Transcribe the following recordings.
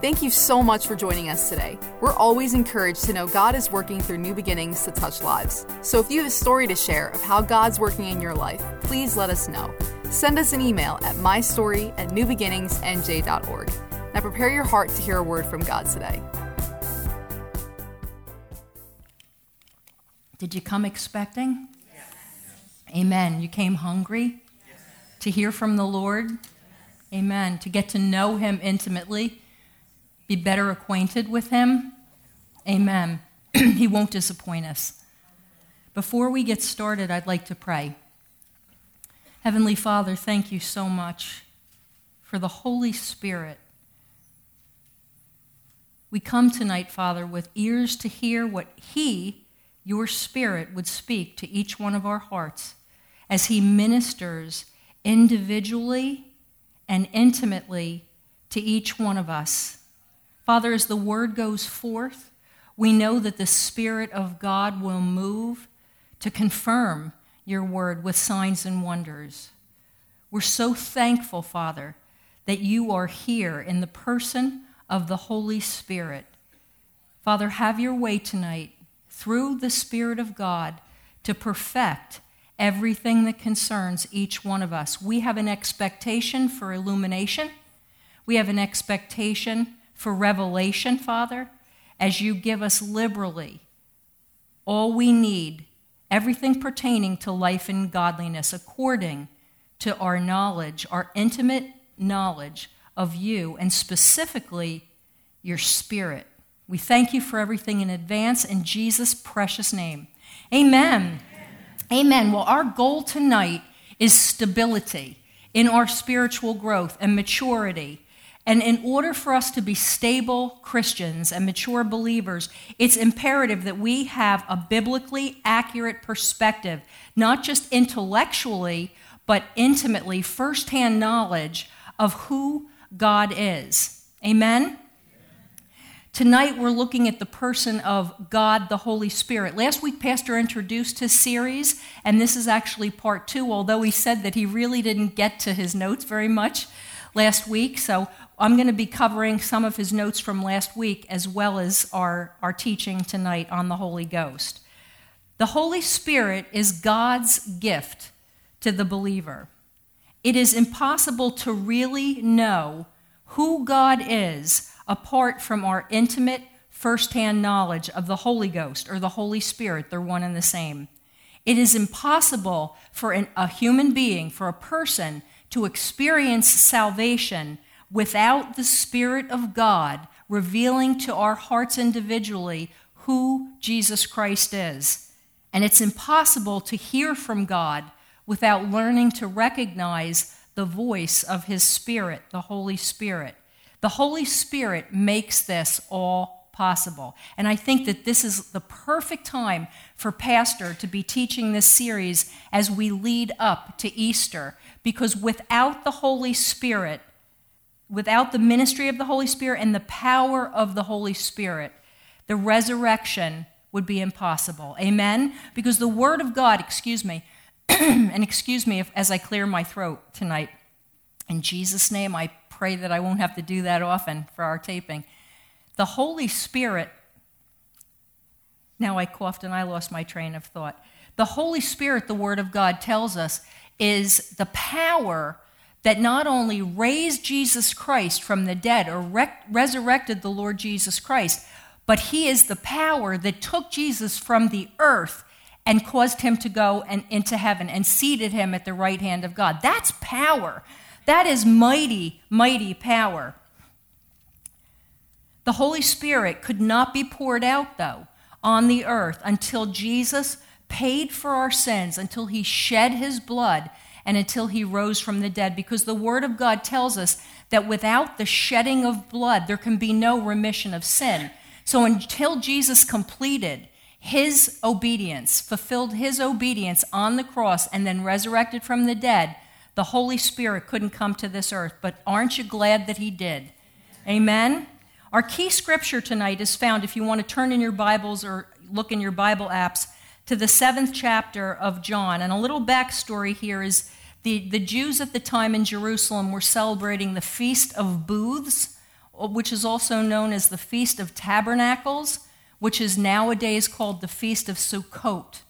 Thank you so much for joining us today. We're always encouraged to know God is working through new beginnings to touch lives. So if you have a story to share of how God's working in your life, please let us know. Send us an email at mystory at newbeginningsnj.org. Now prepare your heart to hear a word from God today. Did you come expecting? Yes. Amen. You came hungry yes. to hear from the Lord? Amen. To get to know Him intimately be better acquainted with Him. Amen. he won't disappoint us. Before we get started, I'd like to pray. Heavenly Father, thank you so much for the Holy Spirit. We come tonight, Father, with ears to hear what He, your Spirit, would speak to each one of our hearts as He ministers individually and intimately to each one of us. Father, as the word goes forth, we know that the Spirit of God will move to confirm your word with signs and wonders. We're so thankful, Father, that you are here in the person of the Holy Spirit. Father, have your way tonight through the Spirit of God to perfect everything that concerns each one of us. We have an expectation for illumination, we have an expectation for revelation, Father, as you give us liberally all we need, everything pertaining to life and godliness, according to our knowledge, our intimate knowledge of you, and specifically your spirit. We thank you for everything in advance in Jesus' precious name. Amen. Amen. Amen. Well, our goal tonight is stability in our spiritual growth and maturity and in order for us to be stable Christians and mature believers, it's imperative that we have a biblically accurate perspective, not just intellectually, but intimately, firsthand knowledge of who God is. Amen? Tonight, we're looking at the person of God the Holy Spirit. Last week, Pastor introduced his series, and this is actually part two, although he said that he really didn't get to his notes very much last week. So I'm going to be covering some of his notes from last week as well as our, our teaching tonight on the Holy Ghost. The Holy Spirit is God's gift to the believer. It is impossible to really know who God is apart from our intimate, firsthand knowledge of the Holy Ghost or the Holy Spirit. They're one and the same. It is impossible for an, a human being, for a person, to experience salvation without the Spirit of God revealing to our hearts individually who Jesus Christ is. And it's impossible to hear from God without learning to recognize the voice of His Spirit, the Holy Spirit. The Holy Spirit makes this all possible. And I think that this is the perfect time for Pastor to be teaching this series as we lead up to Easter, because without the Holy Spirit, without the ministry of the Holy Spirit and the power of the Holy Spirit, the resurrection would be impossible. Amen? Because the Word of God, excuse me, and excuse me if, as I clear my throat tonight. In Jesus' name, I pray that I won't have to do that often for our taping. The Holy Spirit, now I coughed and I lost my train of thought. The Holy Spirit, the Word of God tells us, is the power that not only raised Jesus Christ from the dead or rec- resurrected the Lord Jesus Christ, but he is the power that took Jesus from the earth and caused him to go and into heaven and seated him at the right hand of God. That's power. That is mighty, mighty power. The Holy Spirit could not be poured out, though, on the earth until Jesus paid for our sins, until he shed his blood and until he rose from the dead, because the Word of God tells us that without the shedding of blood, there can be no remission of sin. So until Jesus completed his obedience, fulfilled his obedience on the cross, and then resurrected from the dead, the Holy Spirit couldn't come to this earth. But aren't you glad that he did? Amen? Our key scripture tonight is found, if you want to turn in your Bibles or look in your Bible apps, to the seventh chapter of John. And a little backstory here is the, the Jews at the time in Jerusalem were celebrating the Feast of Booths, which is also known as the Feast of Tabernacles, which is nowadays called the Feast of Sukkot.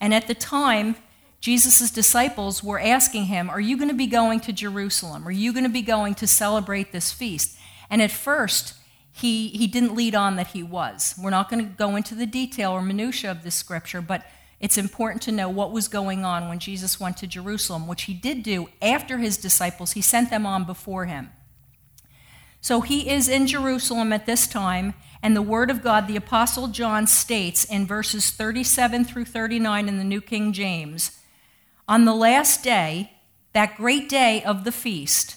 And at the time, Jesus' disciples were asking him, Are you going to be going to Jerusalem? Are you going to be going to celebrate this feast? And at first, he, he didn't lead on that he was. We're not going to go into the detail or minutia of this scripture, but it's important to know what was going on when Jesus went to Jerusalem, which he did do after his disciples. He sent them on before him. So he is in Jerusalem at this time, and the Word of God, the Apostle John states in verses 37 through 39 in the New King James On the last day, that great day of the feast,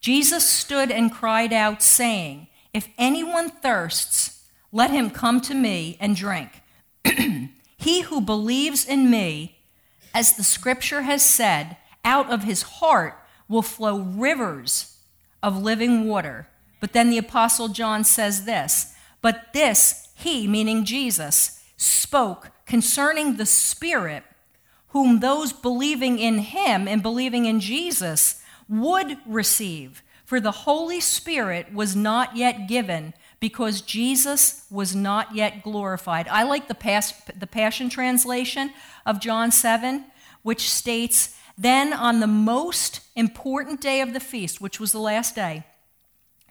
Jesus stood and cried out, saying, If anyone thirsts, let him come to me and drink. He who believes in me, as the scripture has said, out of his heart will flow rivers of living water. But then the Apostle John says this But this he, meaning Jesus, spoke concerning the Spirit, whom those believing in him and believing in Jesus would receive. For the Holy Spirit was not yet given because Jesus was not yet glorified. I like the, Pas- the Passion Translation of John 7, which states, Then on the most important day of the feast, which was the last day,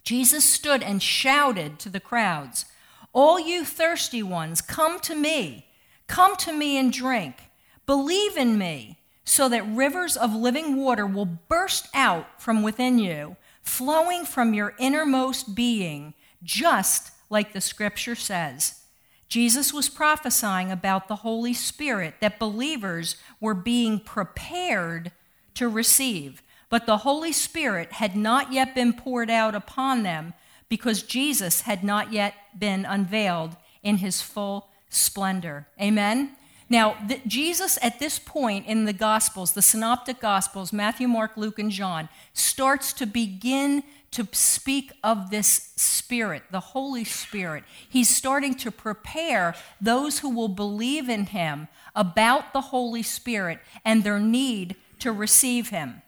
Jesus stood and shouted to the crowds, All you thirsty ones, come to me. Come to me and drink. Believe in me, so that rivers of living water will burst out from within you, flowing from your innermost being just like the scripture says. Jesus was prophesying about the Holy Spirit that believers were being prepared to receive, but the Holy Spirit had not yet been poured out upon them because Jesus had not yet been unveiled in his full splendor. Amen? Now, the, Jesus, at this point in the Gospels, the Synoptic Gospels, Matthew, Mark, Luke, and John, starts to begin to speak of this Spirit, the Holy Spirit. He's starting to prepare those who will believe in Him about the Holy Spirit and their need to receive Him.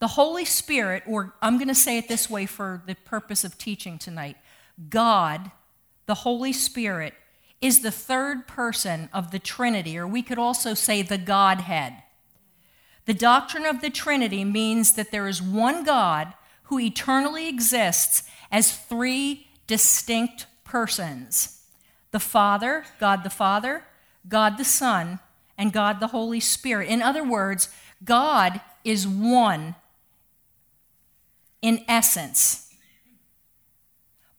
The Holy Spirit, or I'm going to say it this way for the purpose of teaching tonight God, the Holy Spirit, is the third person of the Trinity, or we could also say the Godhead. The doctrine of the Trinity means that there is one God who eternally exists as three distinct persons the Father, God the Father, God the Son, and God the Holy Spirit. In other words, God is one in essence,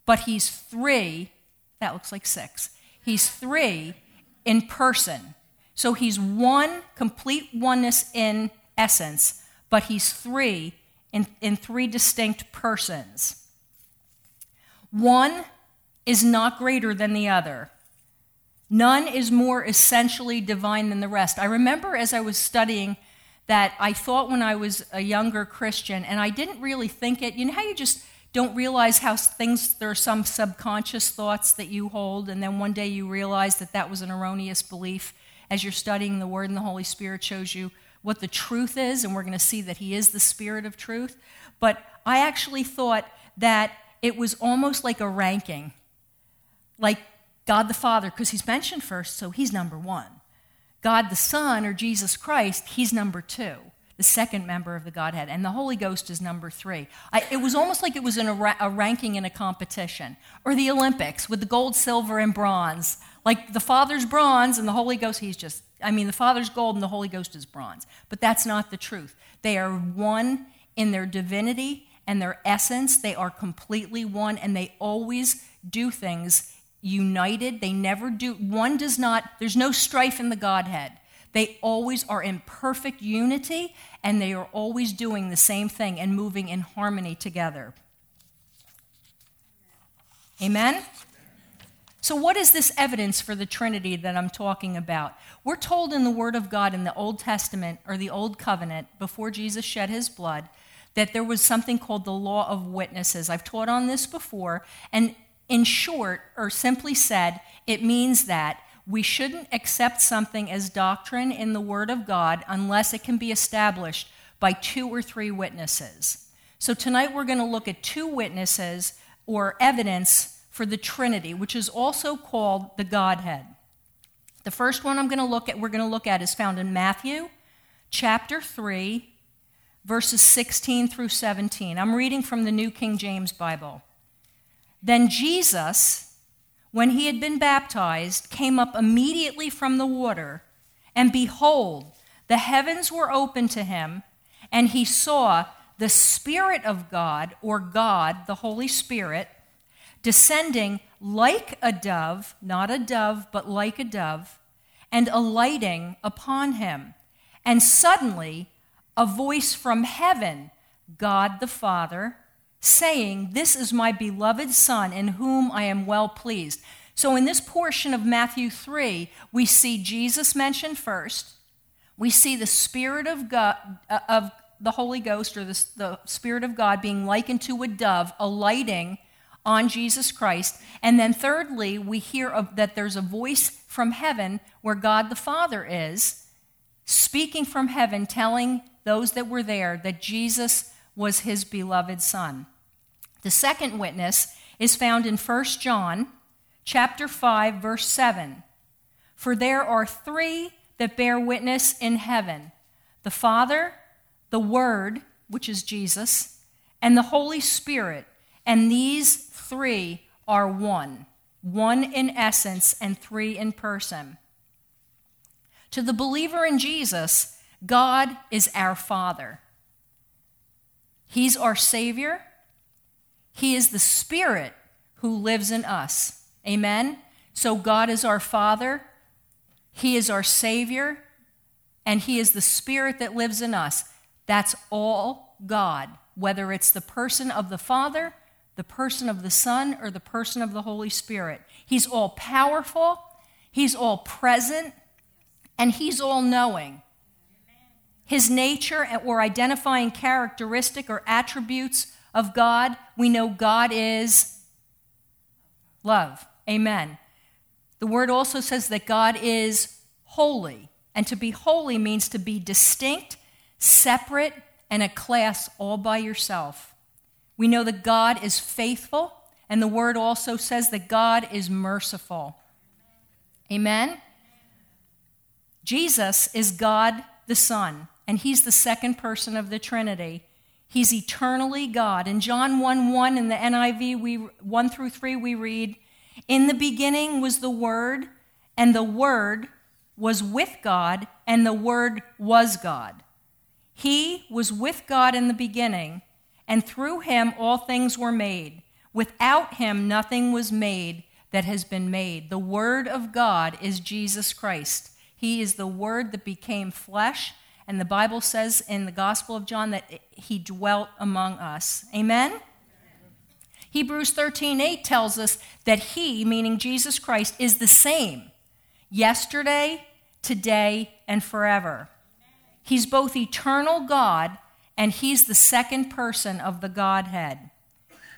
but he's three, that looks like six. He's three in person. So he's one, complete oneness in essence, but he's three in, in three distinct persons. One is not greater than the other. None is more essentially divine than the rest. I remember as I was studying that I thought when I was a younger Christian, and I didn't really think it, you know how you just don't realize how things, there are some subconscious thoughts that you hold, and then one day you realize that that was an erroneous belief as you're studying the Word and the Holy Spirit shows you what the truth is, and we're going to see that He is the Spirit of truth. But I actually thought that it was almost like a ranking, like God the Father, because He's mentioned first, so He's number one. God the Son, or Jesus Christ, He's number two, the second member of the Godhead, and the Holy Ghost is number three. I, it was almost like it was in a, ra- a ranking in a competition, or the Olympics with the gold, silver, and bronze. Like the Father's bronze and the Holy Ghost, He's just I mean, the Father's gold and the Holy Ghost is bronze. But that's not the truth. They are one in their divinity and their essence. They are completely one, and they always do things united. They never do, one does not, there's no strife in the Godhead. They always are in perfect unity, and they are always doing the same thing and moving in harmony together. Amen? So, what is this evidence for the Trinity that I'm talking about? We're told in the Word of God in the Old Testament or the Old Covenant, before Jesus shed his blood, that there was something called the law of witnesses. I've taught on this before, and in short, or simply said, it means that we shouldn't accept something as doctrine in the Word of God unless it can be established by two or three witnesses. So tonight we're going to look at two witnesses or evidence for the Trinity, which is also called the Godhead. The first one I'm going to look at, we're going to look at is found in Matthew chapter 3, verses 16 through 17. I'm reading from the New King James Bible. Then Jesus, when he had been baptized, came up immediately from the water, and behold, the heavens were opened to him, and he saw the Spirit of God, or God, the Holy Spirit, descending like a dove, not a dove, but like a dove, and alighting upon him. And suddenly, a voice from heaven, God the Father, saying, This is my beloved Son, in whom I am well pleased. So, in this portion of Matthew 3, we see Jesus mentioned first. We see the Spirit of God, uh, of the Holy Ghost, or the, the Spirit of God, being likened to a dove, alighting on Jesus Christ. And then, thirdly, we hear of, that there's a voice from heaven where God the Father is, speaking from heaven, telling those that were there that Jesus was his beloved Son. The second witness is found in 1 John chapter 5 verse 7. For there are three that bear witness in heaven: the Father, the Word, which is Jesus, and the Holy Spirit, and these three are one, one in essence and three in person. To the believer in Jesus, God is our Father. He's our Savior. He is the Spirit who lives in us. Amen? So God is our Father, He is our Savior, and He is the Spirit that lives in us. That's all God, whether it's the person of the Father the person of the Son or the person of the Holy Spirit. He's all powerful, He's all present, and He's all knowing. His nature or identifying characteristic or attributes of God, we know God is love. Amen. The word also says that God is holy. And to be holy means to be distinct, separate, and a class all by yourself. We know that God is faithful, and the word also says that God is merciful. Amen? Jesus is God the Son, and he's the second person of the Trinity. He's eternally God. In John 1 1 in the NIV, we, 1 through 3, we read, In the beginning was the Word, and the Word was with God, and the Word was God. He was with God in the beginning and through him all things were made. Without him nothing was made that has been made. The Word of God is Jesus Christ. He is the Word that became flesh, and the Bible says in the Gospel of John that he dwelt among us. Amen? Hebrews 13 8 tells us that he, meaning Jesus Christ, is the same yesterday, today, and forever. He's both eternal God and he's the second person of the Godhead.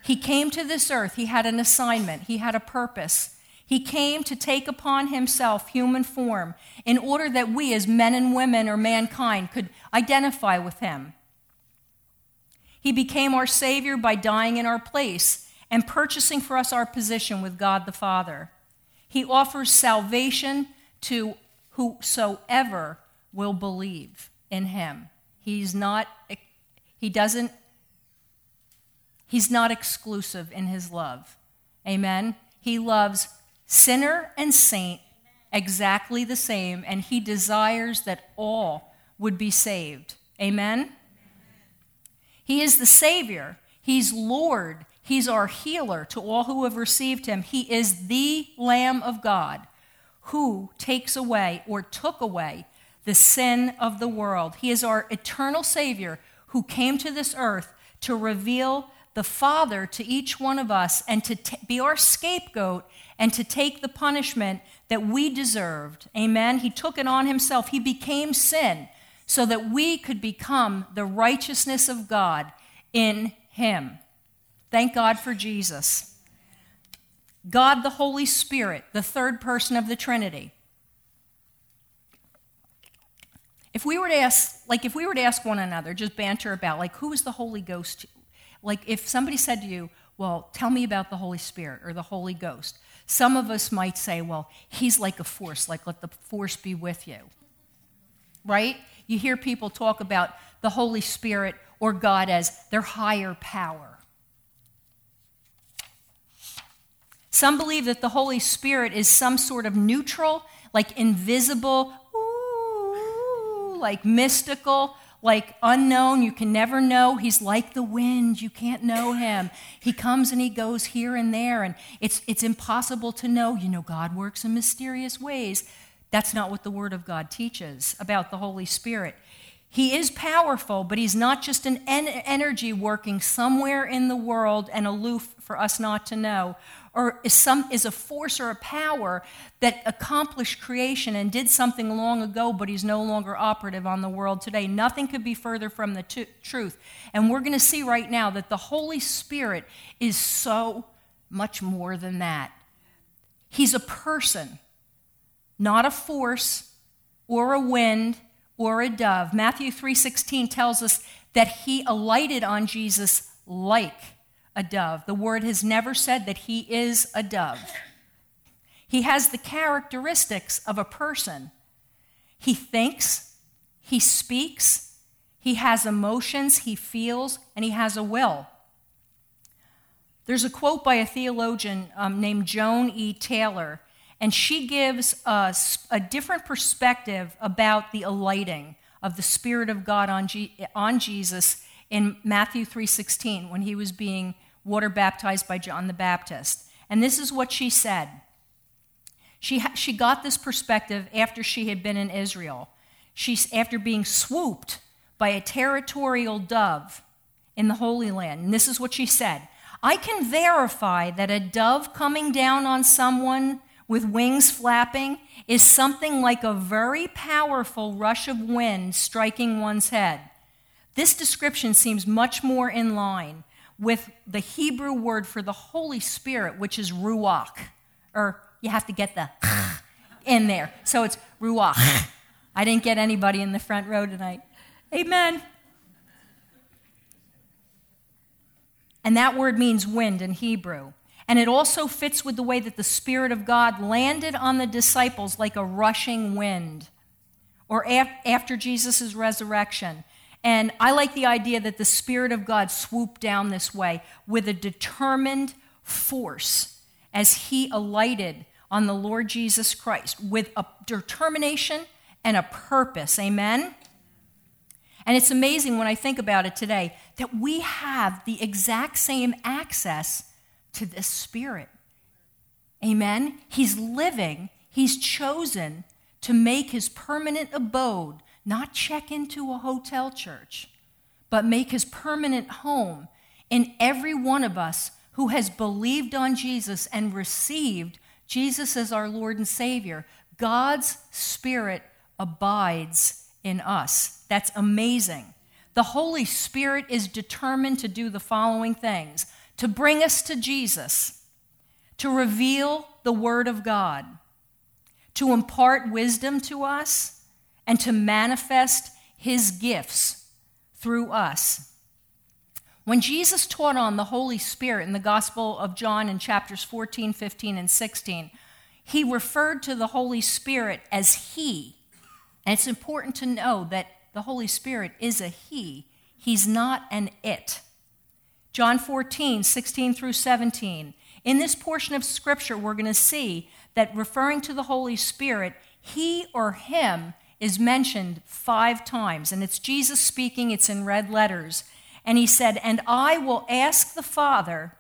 He came to this earth, he had an assignment, he had a purpose. He came to take upon himself human form in order that we, as men and women or mankind, could identify with him. He became our Savior by dying in our place and purchasing for us our position with God the Father. He offers salvation to whosoever will believe in him. He's not he doesn't, he's not exclusive in his love. Amen? He loves sinner and saint exactly the same, and he desires that all would be saved. Amen? He is the Savior, He's Lord, He's our healer to all who have received Him. He is the Lamb of God who takes away or took away the sin of the world. He is our eternal Savior who came to this earth to reveal the Father to each one of us and to t- be our scapegoat and to take the punishment that we deserved. Amen. He took it on himself. He became sin so that we could become the righteousness of God in him. Thank God for Jesus. God the Holy Spirit, the third person of the Trinity. If we were to ask, like, if we were to ask one another, just banter about, like, who is the Holy Ghost? Like if somebody said to you, Well, tell me about the Holy Spirit or the Holy Ghost, some of us might say, Well, he's like a force, like let the force be with you. Right? You hear people talk about the Holy Spirit or God as their higher power. Some believe that the Holy Spirit is some sort of neutral, like invisible, ooh, like mystical, like unknown. You can never know. He's like the wind. You can't know him. He comes and he goes here and there, and it's, it's impossible to know. You know, God works in mysterious ways. That's not what the Word of God teaches about the Holy Spirit. He is powerful, but he's not just an en- energy working somewhere in the world and aloof for us not to know, or is, some, is a force or a power that accomplished creation and did something long ago, but he's no longer operative on the world today. Nothing could be further from the t- truth. And we're going to see right now that the Holy Spirit is so much more than that. He's a person, not a force or a wind or a dove. Matthew 3:16 tells us that he alighted on Jesus like a dove. The word has never said that he is a dove. He has the characteristics of a person. He thinks, he speaks, he has emotions, he feels, and he has a will. There's a quote by a theologian um, named Joan E. Taylor, and she gives us a different perspective about the alighting of the Spirit of God on, on Jesus in Matthew 3:16 when he was being water baptized by John the Baptist. And this is what she said. She, ha- she got this perspective after she had been in Israel. She's after being swooped by a territorial dove in the Holy Land. And this is what she said I can verify that a dove coming down on someone with wings flapping is something like a very powerful rush of wind striking one's head. This description seems much more in line with the Hebrew word for the Holy Spirit, which is ruach, or you have to get the in there. So it's ruach. I didn't get anybody in the front row tonight. Amen. And that word means wind in Hebrew. And it also fits with the way that the Spirit of God landed on the disciples like a rushing wind, or af- after Jesus' resurrection. And I like the idea that the Spirit of God swooped down this way with a determined force as he alighted on the Lord Jesus Christ with a determination and a purpose. Amen? And it's amazing when I think about it today that we have the exact same access to this Spirit. Amen? He's living, He's chosen to make His permanent abode not check into a hotel church, but make his permanent home in every one of us who has believed on Jesus and received Jesus as our Lord and Savior. God's Spirit abides in us. That's amazing. The Holy Spirit is determined to do the following things to bring us to Jesus, to reveal the Word of God, to impart wisdom to us and to manifest his gifts through us. When Jesus taught on the Holy Spirit in the Gospel of John in chapters 14, 15, and 16, he referred to the Holy Spirit as He. And it's important to know that the Holy Spirit is a He, He's not an it. John 14, 16 through 17. In this portion of Scripture, we're going to see that referring to the Holy Spirit, He or Him is mentioned five times, and it's Jesus speaking, it's in red letters. And he said, And I will ask the Father,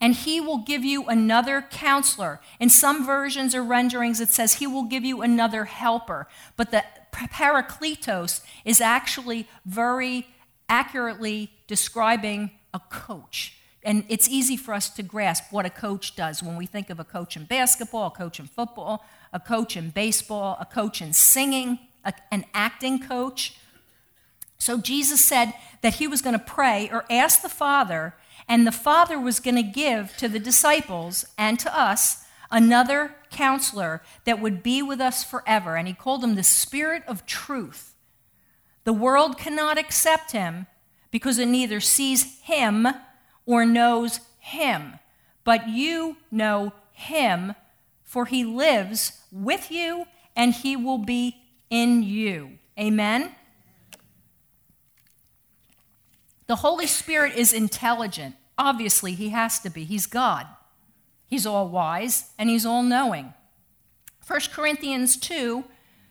and he will give you another counselor. In some versions or renderings, it says he will give you another helper. But the parakletos is actually very accurately describing a coach. And it's easy for us to grasp what a coach does when we think of a coach in basketball, a coach in football, a coach in baseball, a coach in singing, a, an acting coach. So Jesus said that he was going to pray or ask the Father, and the Father was going to give to the disciples and to us another counselor that would be with us forever. And he called him the Spirit of Truth. The world cannot accept him because it neither sees him or knows him. But you know him, for he lives with you and he will be in you. Amen? The Holy Spirit is intelligent. Obviously, he has to be. He's God. He's all wise and he's all knowing. 1 Corinthians 2,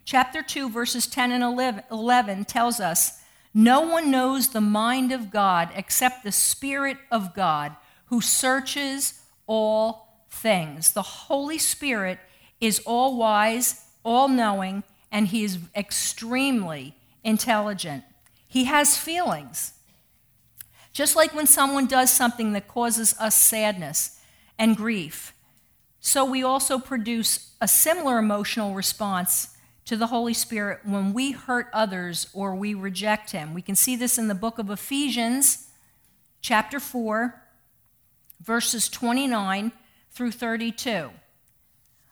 chapter 2, verses 10 and 11 tells us no one knows the mind of God except the Spirit of God who searches all things. The Holy Spirit is all wise, all knowing, and he is extremely intelligent. He has feelings. Just like when someone does something that causes us sadness and grief, so we also produce a similar emotional response to the Holy Spirit when we hurt others or we reject Him. We can see this in the book of Ephesians, chapter 4, verses 29 through 32.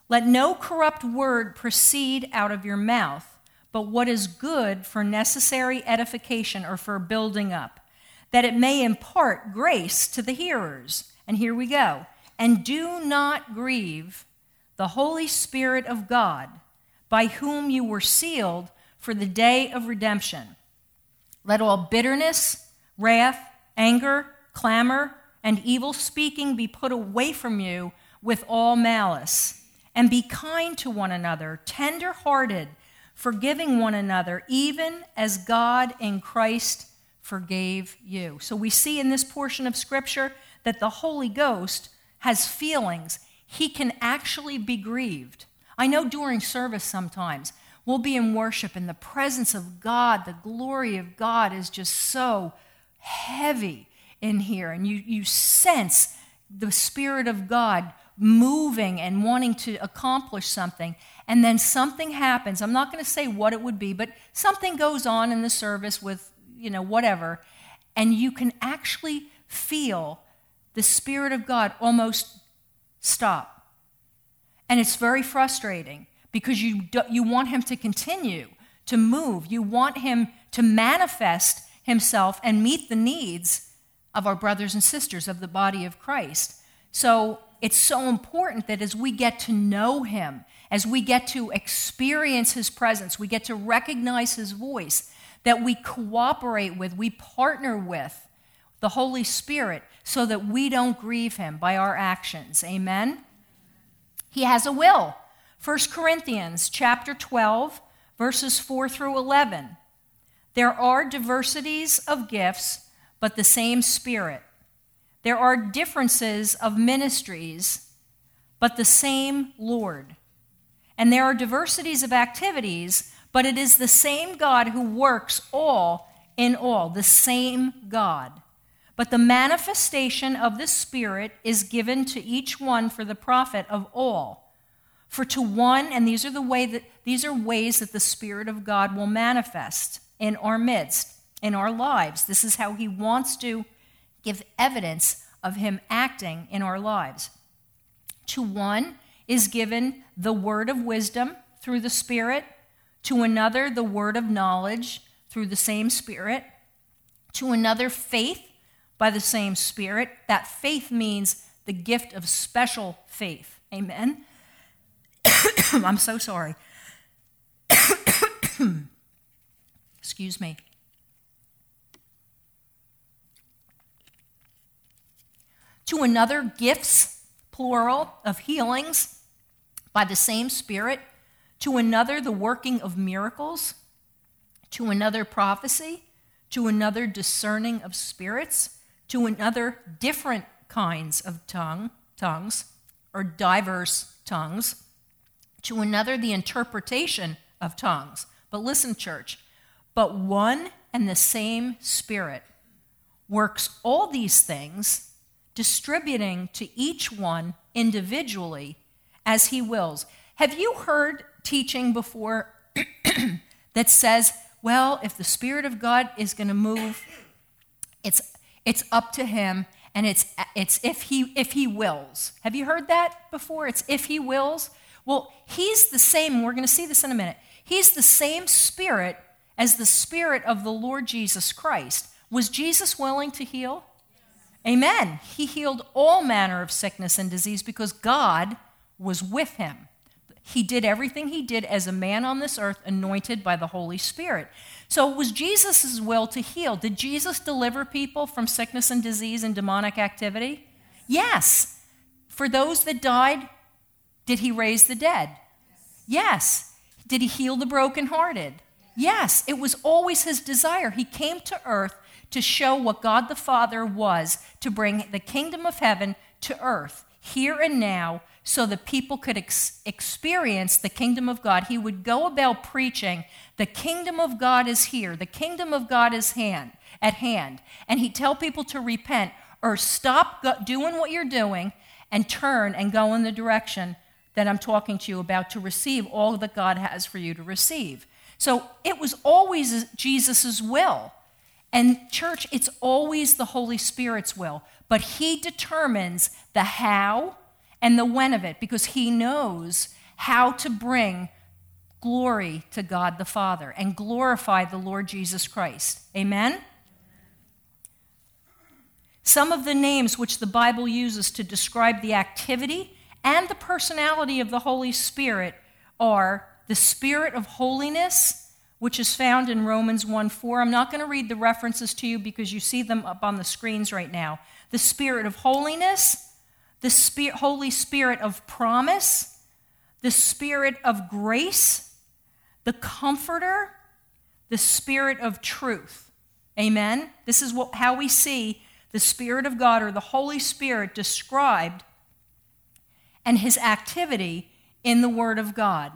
Let no corrupt word proceed out of your mouth, but what is good for necessary edification or for building up, that it may impart grace to the hearers. And here we go. And do not grieve the Holy Spirit of God, by whom you were sealed for the day of redemption. Let all bitterness, wrath, anger, clamor, and evil speaking be put away from you with all malice. And be kind to one another, tender hearted, forgiving one another, even as God in Christ forgave you. So we see in this portion of Scripture that the Holy Ghost has feelings. He can actually be grieved. I know during service sometimes we'll be in worship and the presence of God, the glory of God is just so heavy in here. And you, you sense the Spirit of God moving and wanting to accomplish something. And then something happens. I'm not going to say what it would be, but something goes on in the service with, you know, whatever. And you can actually feel the Spirit of God almost stop. And it's very frustrating because you, you want Him to continue to move. You want Him to manifest Himself and meet the needs of our brothers and sisters of the body of Christ. So it's so important that as we get to know Him, as we get to experience His presence, we get to recognize His voice, that we cooperate with, we partner with the Holy Spirit so that we don't grieve Him by our actions. Amen? He has a will. 1 Corinthians chapter 12, verses 4 through 11. There are diversities of gifts but the same Spirit. There are differences of ministries, but the same Lord. And there are diversities of activities, but it is the same God who works all in all, the same God. But the manifestation of the Spirit is given to each one for the profit of all. For to one, and these are the way that these are ways that the Spirit of God will manifest in our midst in our lives. This is how He wants to give evidence of Him acting in our lives. To one is given the word of wisdom through the Spirit, to another, the word of knowledge through the same Spirit, to another, faith by the same Spirit. That faith means the gift of special faith. Amen. I'm so sorry. Excuse me. to another gifts, plural, of healings by the same Spirit, to another the working of miracles, to another prophecy, to another discerning of spirits, to another different kinds of tongue, tongues, or diverse tongues, to another the interpretation of tongues. But listen, church, but one and the same Spirit works all these things distributing to each one individually as he wills. Have you heard teaching before that says, well, if the Spirit of God is going to move, it's, up to him and it's, it's if, he, if he wills. Have you heard that before? It's if he wills. Well, he's the same, we're going to see this in a minute. He's the same Spirit as the Spirit of the Lord Jesus Christ. Was Jesus willing to heal? Amen. He healed all manner of sickness and disease because God was with him. He did everything he did as a man on this earth, anointed by the Holy Spirit. So it was Jesus' will to heal. Did Jesus deliver people from sickness and disease and demonic activity? Yes. For those that died, did he raise the dead? Yes. Did he heal the brokenhearted? Yes. It was always his desire. He came to earth to show what God the Father was, to bring the kingdom of heaven to earth, here and now, so that people could ex- experience the kingdom of God. He would go about preaching, the kingdom of God is here, the kingdom of God is hand, at hand. And he'd tell people to repent or stop go- doing what you're doing and turn and go in the direction that I'm talking to you about to receive all that God has for you to receive. So it was always Jesus' will and, church, it's always the Holy Spirit's will, but He determines the how and the when of it because He knows how to bring glory to God the Father and glorify the Lord Jesus Christ. Amen? Some of the names which the Bible uses to describe the activity and the personality of the Holy Spirit are the Spirit of holiness which is found in Romans 1 4. I'm not going to read the references to you because you see them up on the screens right now. The Spirit of holiness, the Spirit, Holy Spirit of promise, the Spirit of grace, the Comforter, the Spirit of truth. Amen? This is what, how we see the Spirit of God or the Holy Spirit described and his activity in the Word of God.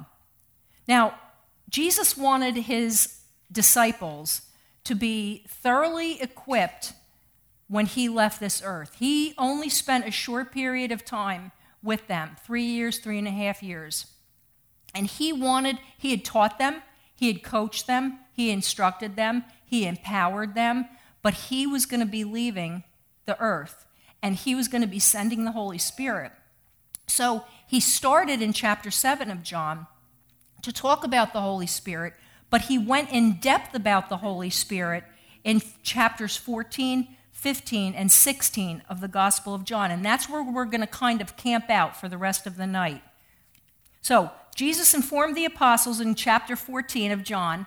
Now, Jesus wanted his disciples to be thoroughly equipped when he left this earth. He only spent a short period of time with them three years, three and a half years. And he wanted, he had taught them, he had coached them, he instructed them, he empowered them, but he was going to be leaving the earth and he was going to be sending the Holy Spirit. So he started in chapter 7 of John to talk about the Holy Spirit, but he went in depth about the Holy Spirit in chapters 14, 15, and 16 of the Gospel of John. And that's where we're going to kind of camp out for the rest of the night. So, Jesus informed the apostles in chapter 14 of John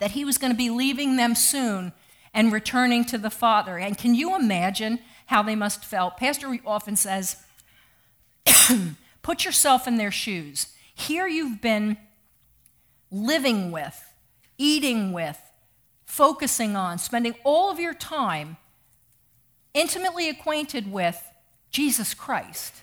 that he was going to be leaving them soon and returning to the Father. And can you imagine how they must felt? Pastor often says, Put yourself in their shoes. Here you've been living with, eating with, focusing on, spending all of your time intimately acquainted with Jesus Christ.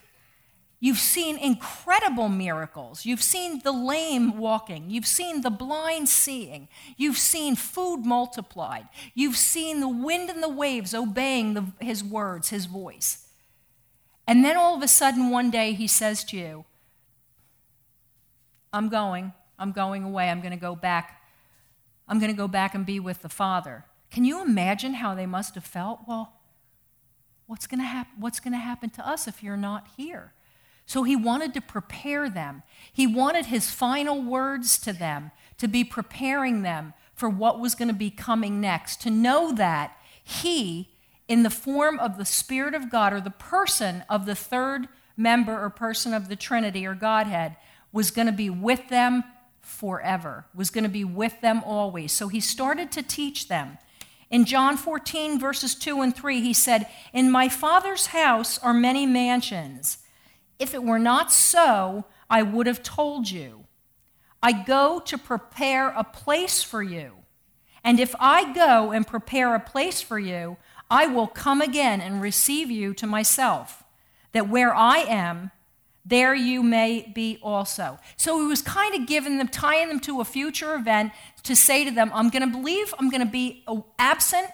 You've seen incredible miracles. You've seen the lame walking. You've seen the blind seeing. You've seen food multiplied. You've seen the wind and the waves obeying the, his words, his voice. And then all of a sudden, one day, he says to you, I'm going. I'm going away. I'm going to go back. I'm going to go back and be with the Father. Can you imagine how they must have felt? Well, what's going to happen? What's going to happen to us if you're not here? So he wanted to prepare them. He wanted his final words to them to be preparing them for what was going to be coming next, to know that he in the form of the Spirit of God or the person of the third member or person of the Trinity or Godhead was going to be with them forever, was going to be with them always. So he started to teach them. In John 14, verses 2 and 3, he said, In my Father's house are many mansions. If it were not so, I would have told you. I go to prepare a place for you. And if I go and prepare a place for you, I will come again and receive you to myself, that where I am, there you may be also. So he was kind of giving them, tying them to a future event to say to them, I'm going to believe I'm going to be uh, absent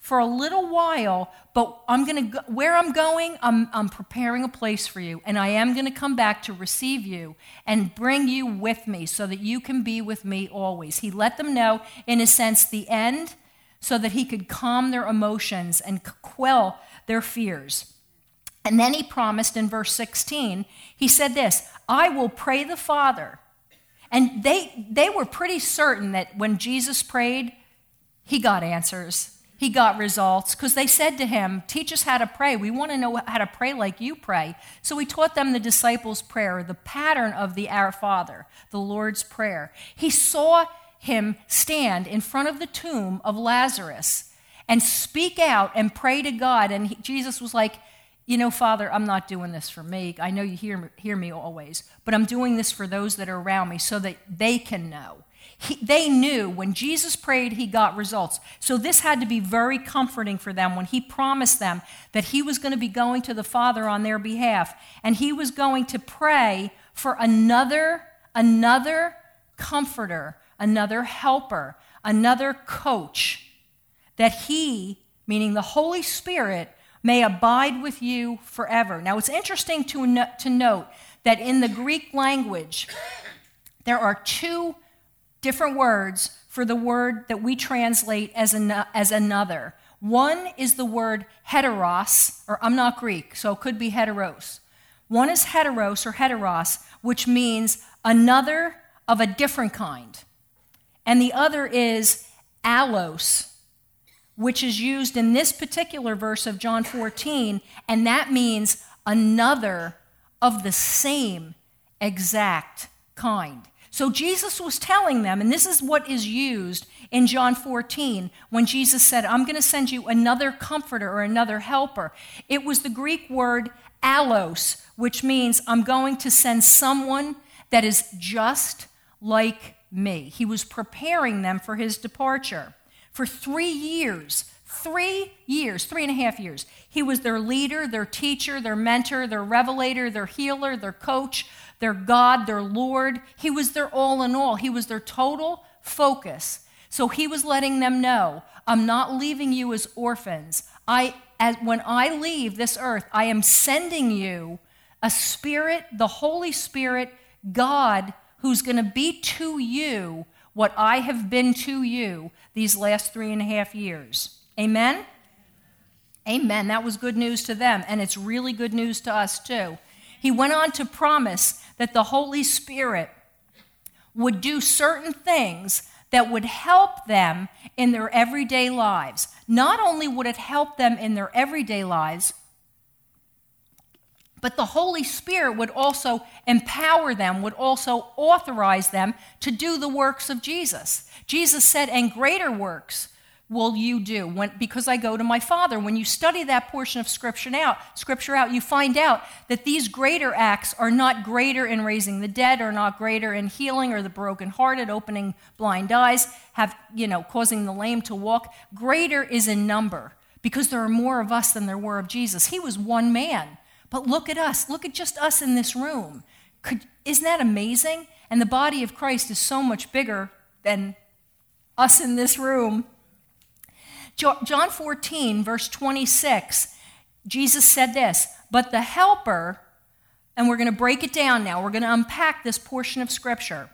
for a little while, but I'm going to, where I'm going, I'm, I'm preparing a place for you. And I am going to come back to receive you and bring you with me so that you can be with me always. He let them know, in a sense, the end so that he could calm their emotions and quell their fears. And then he promised in verse 16, he said this I will pray the Father. And they, they were pretty certain that when Jesus prayed, he got answers. He got results because they said to him, Teach us how to pray. We want to know how to pray like you pray. So he taught them the disciples' prayer, the pattern of the Our Father, the Lord's Prayer. He saw him stand in front of the tomb of Lazarus and speak out and pray to God. And he, Jesus was like, You know, Father, I'm not doing this for me. I know you hear, hear me always, but I'm doing this for those that are around me so that they can know. He, they knew when Jesus prayed, he got results. So this had to be very comforting for them when he promised them that he was going to be going to the Father on their behalf and he was going to pray for another another comforter, another helper, another coach that he, meaning the Holy Spirit, may abide with you forever. Now, it's interesting to, no- to note that in the Greek language, there are two different words for the word that we translate as, an- as another. One is the word heteros, or I'm not Greek, so it could be heteros. One is heteros or heteros, which means another of a different kind. And the other is allos, which is used in this particular verse of John 14, and that means another of the same exact kind. So Jesus was telling them, and this is what is used in John 14 when Jesus said, I'm going to send you another comforter or another helper. It was the Greek word allos, which means I'm going to send someone that is just like me. He was preparing them for his departure. For three years, three years, three and a half years, he was their leader, their teacher, their mentor, their revelator, their healer, their coach, their God, their Lord. He was their all in all. He was their total focus. So he was letting them know I'm not leaving you as orphans. I, as, when I leave this earth, I am sending you a spirit, the Holy Spirit, God, who's going to be to you what I have been to you these last three and a half years. Amen? Amen. That was good news to them, and it's really good news to us too. He went on to promise that the Holy Spirit would do certain things that would help them in their everyday lives. Not only would it help them in their everyday lives, but the Holy Spirit would also empower them, would also authorize them to do the works of Jesus. Jesus said, and greater works will you do when, because I go to my Father. When you study that portion of Scripture out, Scripture out, you find out that these greater acts are not greater in raising the dead, or not greater in healing or the brokenhearted, opening blind eyes, have you know, causing the lame to walk. Greater is in number because there are more of us than there were of Jesus. He was one man. But look at us. Look at just us in this room. Could, isn't that amazing? And the body of Christ is so much bigger than us in this room. John 14, verse 26, Jesus said this, but the helper, and we're going to break it down now, we're going to unpack this portion of Scripture,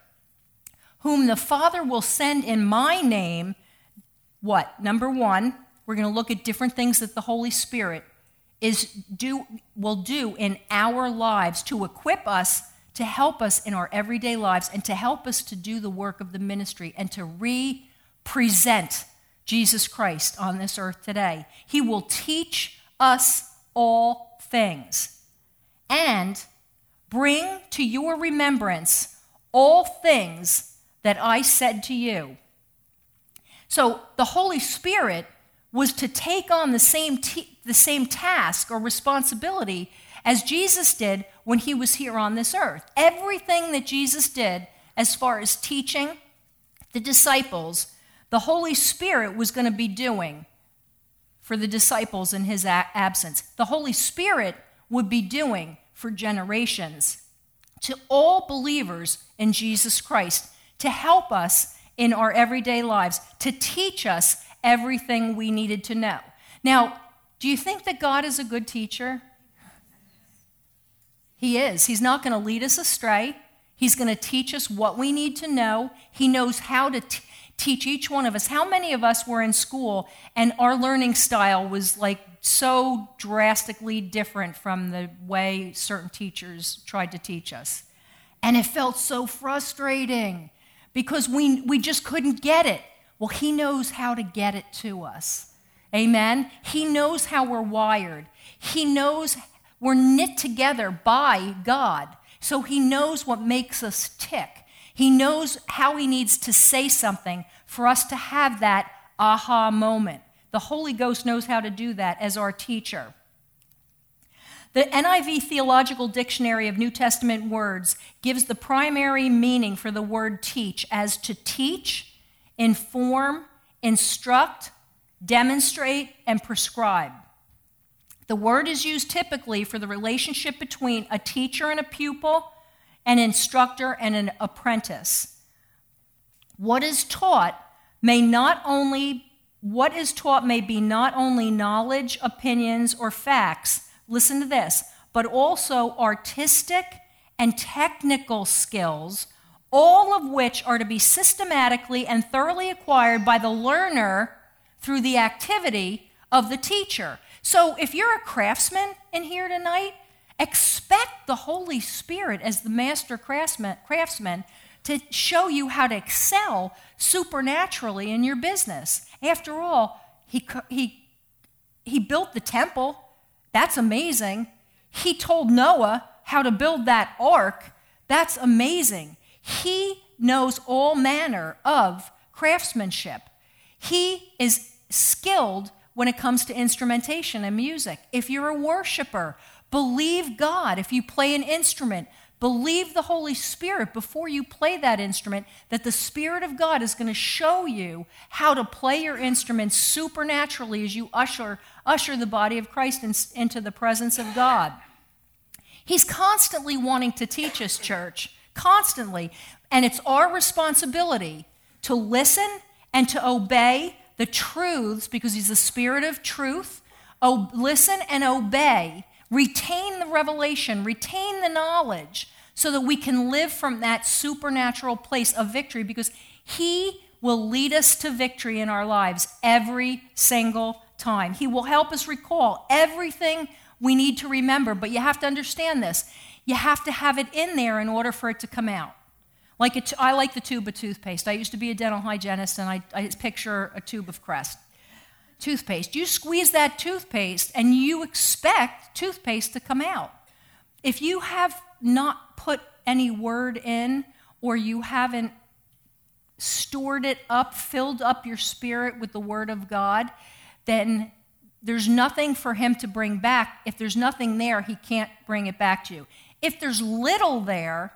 whom the Father will send in my name, what? Number one, we're going to look at different things that the Holy Spirit is do will do in our lives to equip us to help us in our everyday lives and to help us to do the work of the ministry and to represent Jesus Christ on this earth today. He will teach us all things and bring to your remembrance all things that I said to you. So the Holy Spirit was to take on the same, t- the same task or responsibility as Jesus did when he was here on this earth. Everything that Jesus did, as far as teaching the disciples, the Holy Spirit was going to be doing for the disciples in his absence. The Holy Spirit would be doing for generations to all believers in Jesus Christ to help us in our everyday lives, to teach us everything we needed to know. Now, do you think that God is a good teacher? He is. He's not going to lead us astray. He's going to teach us what we need to know. He knows how to t- teach each one of us. How many of us were in school and our learning style was like so drastically different from the way certain teachers tried to teach us? And it felt so frustrating because we, we just couldn't get it. Well, He knows how to get it to us. Amen? He knows how we're wired. He knows we're knit together by God. So He knows what makes us tick. He knows how He needs to say something for us to have that aha moment. The Holy Ghost knows how to do that as our teacher. The NIV Theological Dictionary of New Testament Words gives the primary meaning for the word teach as to teach, inform, instruct, demonstrate, and prescribe. The word is used typically for the relationship between a teacher and a pupil, an instructor and an apprentice. What is taught may not only what is taught may be not only knowledge, opinions, or facts, listen to this, but also artistic and technical skills, all of which are to be systematically and thoroughly acquired by the learner through the activity of the teacher. So if you're a craftsman in here tonight, expect the Holy Spirit as the master craftsman, craftsman to show you how to excel supernaturally in your business. After all, he, he, he built the temple. That's amazing. He told Noah how to build that ark. That's amazing. He knows all manner of craftsmanship. He is skilled when it comes to instrumentation and music. If you're a worshiper, believe God. If you play an instrument, believe the Holy Spirit before you play that instrument that the Spirit of God is going to show you how to play your instrument supernaturally as you usher usher the body of Christ in, into the presence of God. He's constantly wanting to teach us, church, constantly. And it's our responsibility to listen and to obey the truths because He's the Spirit of truth. Oh, listen and obey. Retain the revelation, retain the knowledge, so that we can live from that supernatural place of victory because He will lead us to victory in our lives every single time. He will help us recall everything we need to remember, but you have to understand this. You have to have it in there in order for it to come out. Like t- I like the tube of toothpaste. I used to be a dental hygienist, and I, I picture a tube of Crest toothpaste. You squeeze that toothpaste, and you expect toothpaste to come out. If you have not put any word in, or you haven't stored it up, filled up your spirit with the word of God, then there's nothing for him to bring back. If there's nothing there, he can't bring it back to you. If there's little there,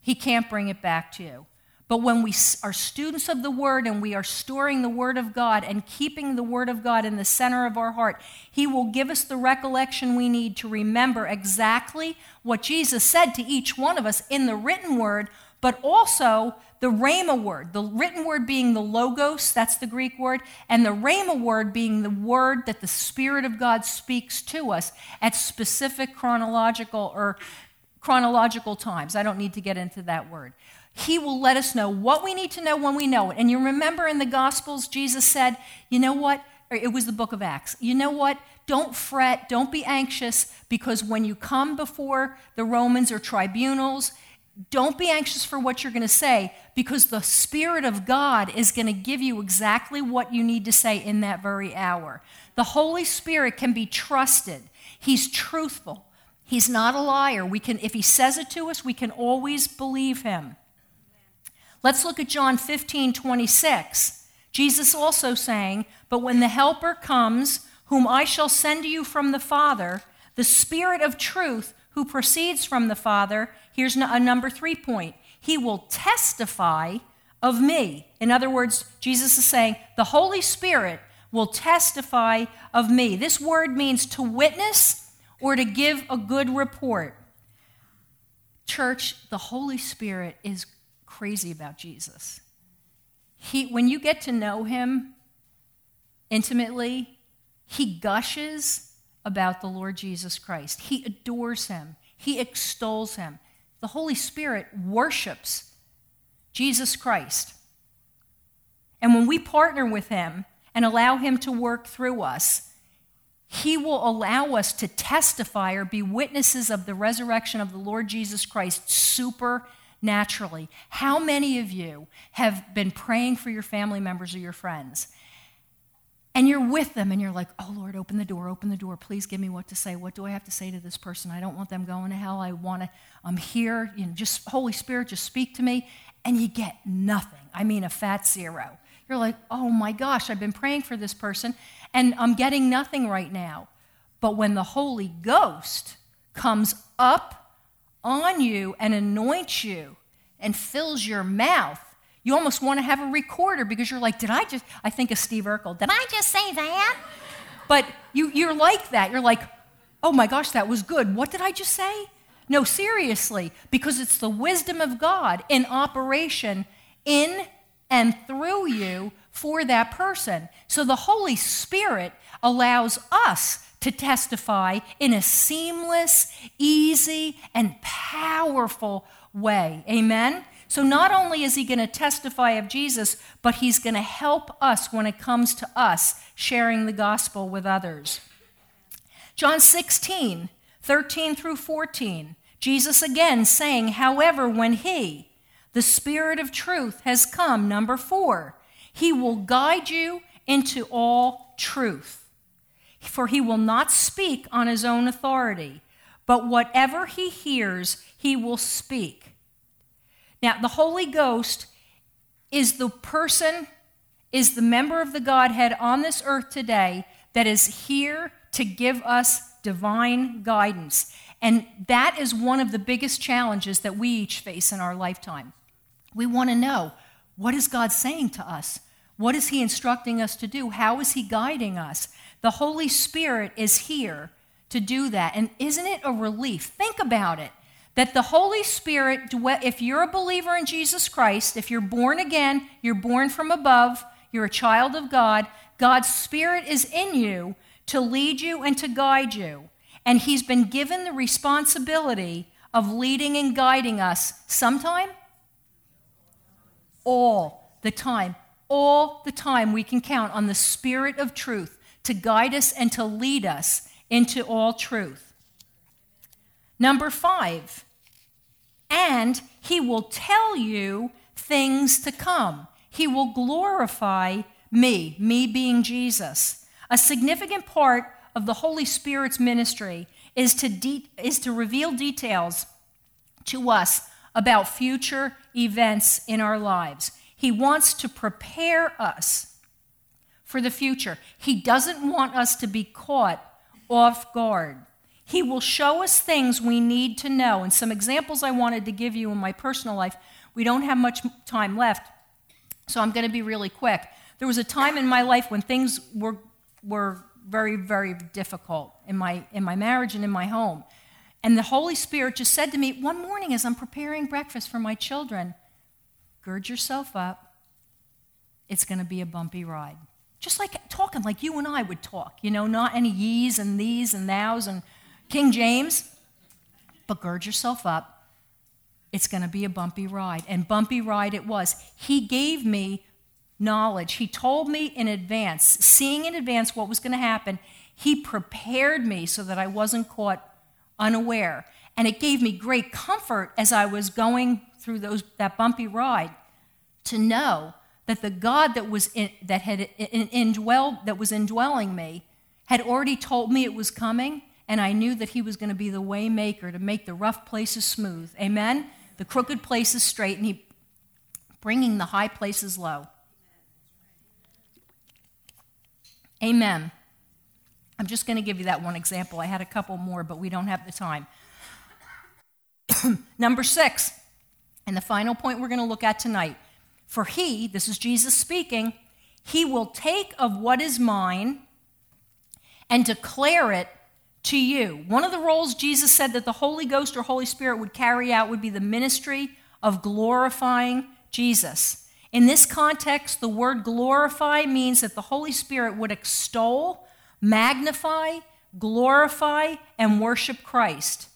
he can't bring it back to you. But when we are students of the Word and we are storing the Word of God and keeping the Word of God in the center of our heart, He will give us the recollection we need to remember exactly what Jesus said to each one of us in the written Word, but also the Rhema word, the written word being the Logos, that's the Greek word, and the Rhema word being the word that the Spirit of God speaks to us at specific chronological or chronological times. I don't need to get into that word. He will let us know what we need to know when we know it. And you remember in the Gospels, Jesus said, you know what? it was the book of Acts. You know what? Don't fret, don't be anxious, because when you come before the Romans or tribunals, don't be anxious for what you're going to say because the Spirit of God is going to give you exactly what you need to say in that very hour. The Holy Spirit can be trusted. He's truthful. He's not a liar. We can, if he says it to us, we can always believe him. Let's look at John 15, 26. Jesus also saying, But when the Helper comes, whom I shall send to you from the Father, the Spirit of truth who proceeds from the Father, here's a number three point. He will testify of me. In other words, Jesus is saying, the Holy Spirit will testify of me. This word means to witness or to give a good report. Church, the Holy Spirit is crazy about Jesus. He, when you get to know him intimately, he gushes about the Lord Jesus Christ. He adores him, he extols him. The Holy Spirit worships Jesus Christ. And when we partner with him and allow him to work through us, he will allow us to testify or be witnesses of the resurrection of the Lord Jesus Christ supernaturally. How many of you have been praying for your family members or your friends? And you're with them and you're like, oh Lord, open the door, open the door. Please give me what to say. What do I have to say to this person? I don't want them going to hell. I want to, I'm here. You know, just Holy Spirit, just speak to me. And you get nothing. I mean, a fat zero. You're like, oh my gosh, I've been praying for this person and I'm getting nothing right now. But when the Holy Ghost comes up on you and anoints you and fills your mouth, you almost want to have a recorder because you're like, did I just, I think of Steve Urkel, did I just say that? But you, you're like that. You're like, oh my gosh, that was good. What did I just say? No, seriously, because it's the wisdom of God in operation in and through you for that person. So the Holy Spirit allows us to testify in a seamless, easy, and powerful way. Amen? So not only is he going to testify of Jesus, but he's going to help us when it comes to us sharing the gospel with others. John 16, 13 through 14. Jesus again saying, However, when he, the Spirit of truth, has come, number four, he will guide you into all truth for he will not speak on his own authority, but whatever he hears, he will speak. Now, the Holy Ghost is the person, is the member of the Godhead on this earth today that is here to give us divine guidance. And that is one of the biggest challenges that we each face in our lifetime. We want to know what is God saying to us? What is He instructing us to do? How is He guiding us? The Holy Spirit is here to do that. And isn't it a relief? Think about it. That the Holy Spirit, if you're a believer in Jesus Christ, if you're born again, you're born from above, you're a child of God, God's Spirit is in you to lead you and to guide you. And He's been given the responsibility of leading and guiding us sometime? All the time. All the time we can count on the Spirit of truth to guide us and to lead us into all truth. Number five, and he will tell you things to come. He will glorify me, me being Jesus. A significant part of the Holy Spirit's ministry is to, de- is to reveal details to us about future events in our lives. He wants to prepare us for the future. He doesn't want us to be caught off guard. He will show us things we need to know. And some examples I wanted to give you in my personal life. We don't have much time left, so I'm going to be really quick. There was a time in my life when things were, were very, very difficult in my, in my marriage and in my home. And the Holy Spirit just said to me one morning as I'm preparing breakfast for my children gird yourself up. It's going to be a bumpy ride. Just like talking like you and I would talk, you know, not any ye's and these and thous and King James. But gird yourself up. It's going to be a bumpy ride. And bumpy ride it was. He gave me knowledge. He told me in advance, seeing in advance what was going to happen. He prepared me so that I wasn't caught unaware. And it gave me great comfort as I was going through those, that bumpy ride to know that the God that was in, that had in, indwell, that was indwelling me had already told me it was coming, and I knew that He was going to be the waymaker to make the rough places smooth. Amen. The crooked places straight, and He bringing the high places low. Amen. I'm just going to give you that one example. I had a couple more, but we don't have the time. Number six, and the final point we're going to look at tonight for he, this is Jesus speaking, he will take of what is mine and declare it to you. One of the roles Jesus said that the Holy Ghost or Holy Spirit would carry out would be the ministry of glorifying Jesus. In this context, the word glorify means that the Holy Spirit would extol, magnify, glorify, and worship Christ.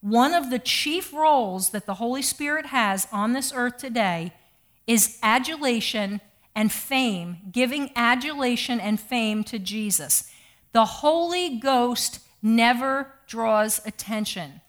One of the chief roles that the Holy Spirit has on this earth today is adulation and fame, giving adulation and fame to Jesus. The Holy Ghost never draws attention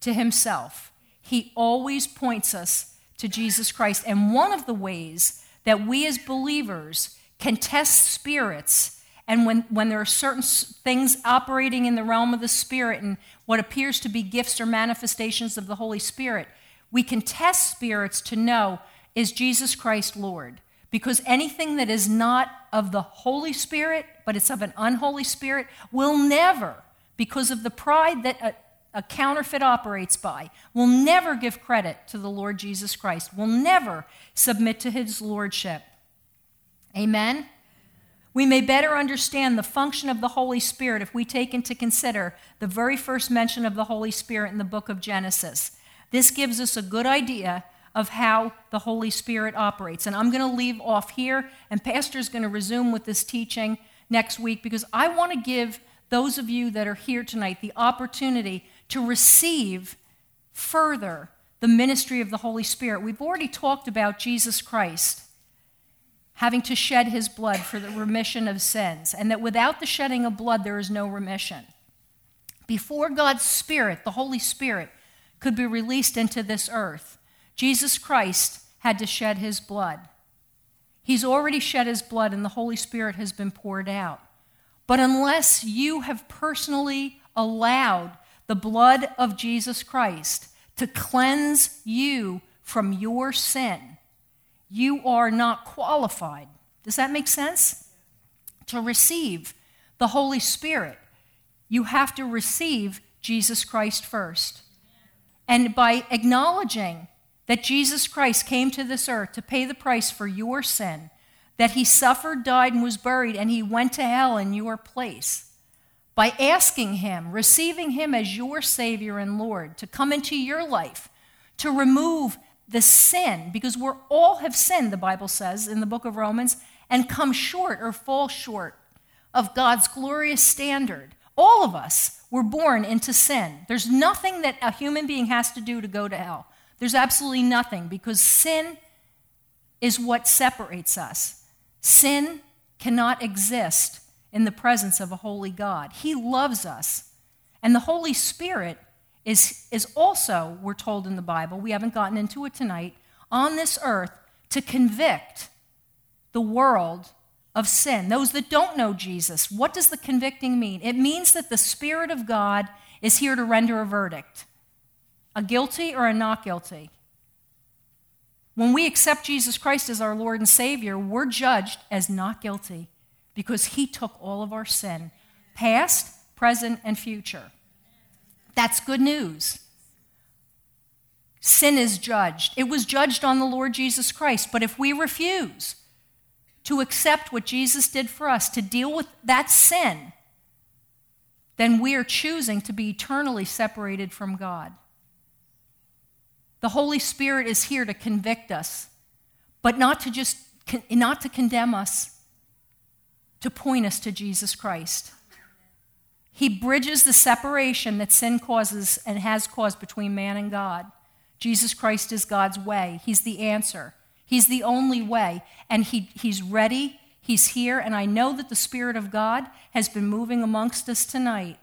to himself. He always points us to Jesus Christ. And one of the ways that we as believers can test spirits, and when, when there are certain things operating in the realm of the Spirit and what appears to be gifts or manifestations of the Holy Spirit, we can test spirits to know is Jesus Christ Lord? Because anything that is not of the Holy Spirit, but it's of an unholy spirit, will never, because of the pride that a, a counterfeit operates by, will never give credit to the Lord Jesus Christ, will never submit to his lordship. Amen? We may better understand the function of the Holy Spirit if we take into consider the very first mention of the Holy Spirit in the book of Genesis. This gives us a good idea of how the Holy Spirit operates. And I'm going to leave off here, and Pastor's going to resume with this teaching next week because I want to give those of you that are here tonight the opportunity to receive further the ministry of the Holy Spirit. We've already talked about Jesus Christ having to shed his blood for the remission of sins, and that without the shedding of blood, there is no remission. Before God's Spirit, the Holy Spirit, could be released into this earth, Jesus Christ had to shed his blood. He's already shed his blood, and the Holy Spirit has been poured out. But unless you have personally allowed the blood of Jesus Christ to cleanse you from your sin, you are not qualified. Does that make sense? To receive the Holy Spirit, you have to receive Jesus Christ first. And by acknowledging that Jesus Christ came to this earth to pay the price for your sin, that he suffered, died, and was buried, and he went to hell in your place. By asking him, receiving him as your Savior and Lord, to come into your life, to remove the sin, because we all have sinned, the Bible says in the book of Romans, and come short or fall short of God's glorious standard. All of us were born into sin. There's nothing that a human being has to do to go to hell. There's absolutely nothing because sin is what separates us. Sin cannot exist in the presence of a holy God. He loves us. And the Holy Spirit is, is also, we're told in the Bible, we haven't gotten into it tonight, on this earth to convict the world of sin. Those that don't know Jesus, what does the convicting mean? It means that the Spirit of God is here to render a verdict a guilty or a not guilty. When we accept Jesus Christ as our Lord and Savior, we're judged as not guilty because He took all of our sin, past, present, and future. That's good news. Sin is judged. It was judged on the Lord Jesus Christ. But if we refuse to accept what Jesus did for us, to deal with that sin, then we are choosing to be eternally separated from God. The Holy Spirit is here to convict us, but not to just not to condemn us, to point us to Jesus Christ. He bridges the separation that sin causes and has caused between man and God. Jesus Christ is God's way. He's the answer. He's the only way. And he, He's ready. He's here. And I know that the Spirit of God has been moving amongst us tonight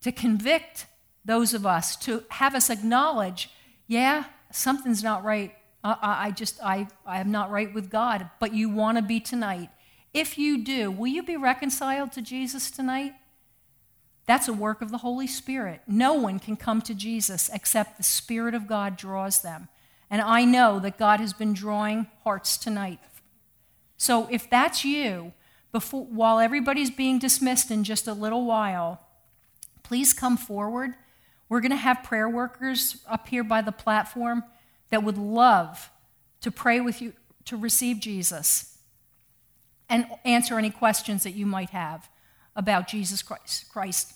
to convict those of us, to have us acknowledge yeah, something's not right. I, I just, I, I am not right with God, but you want to be tonight. If you do, will you be reconciled to Jesus tonight? That's a work of the Holy Spirit. No one can come to Jesus except the Spirit of God draws them. And I know that God has been drawing hearts tonight. So if that's you, before, while everybody's being dismissed in just a little while, please come forward. We're going to have prayer workers up here by the platform that would love to pray with you to receive Jesus and answer any questions that you might have about Jesus Christ, Christ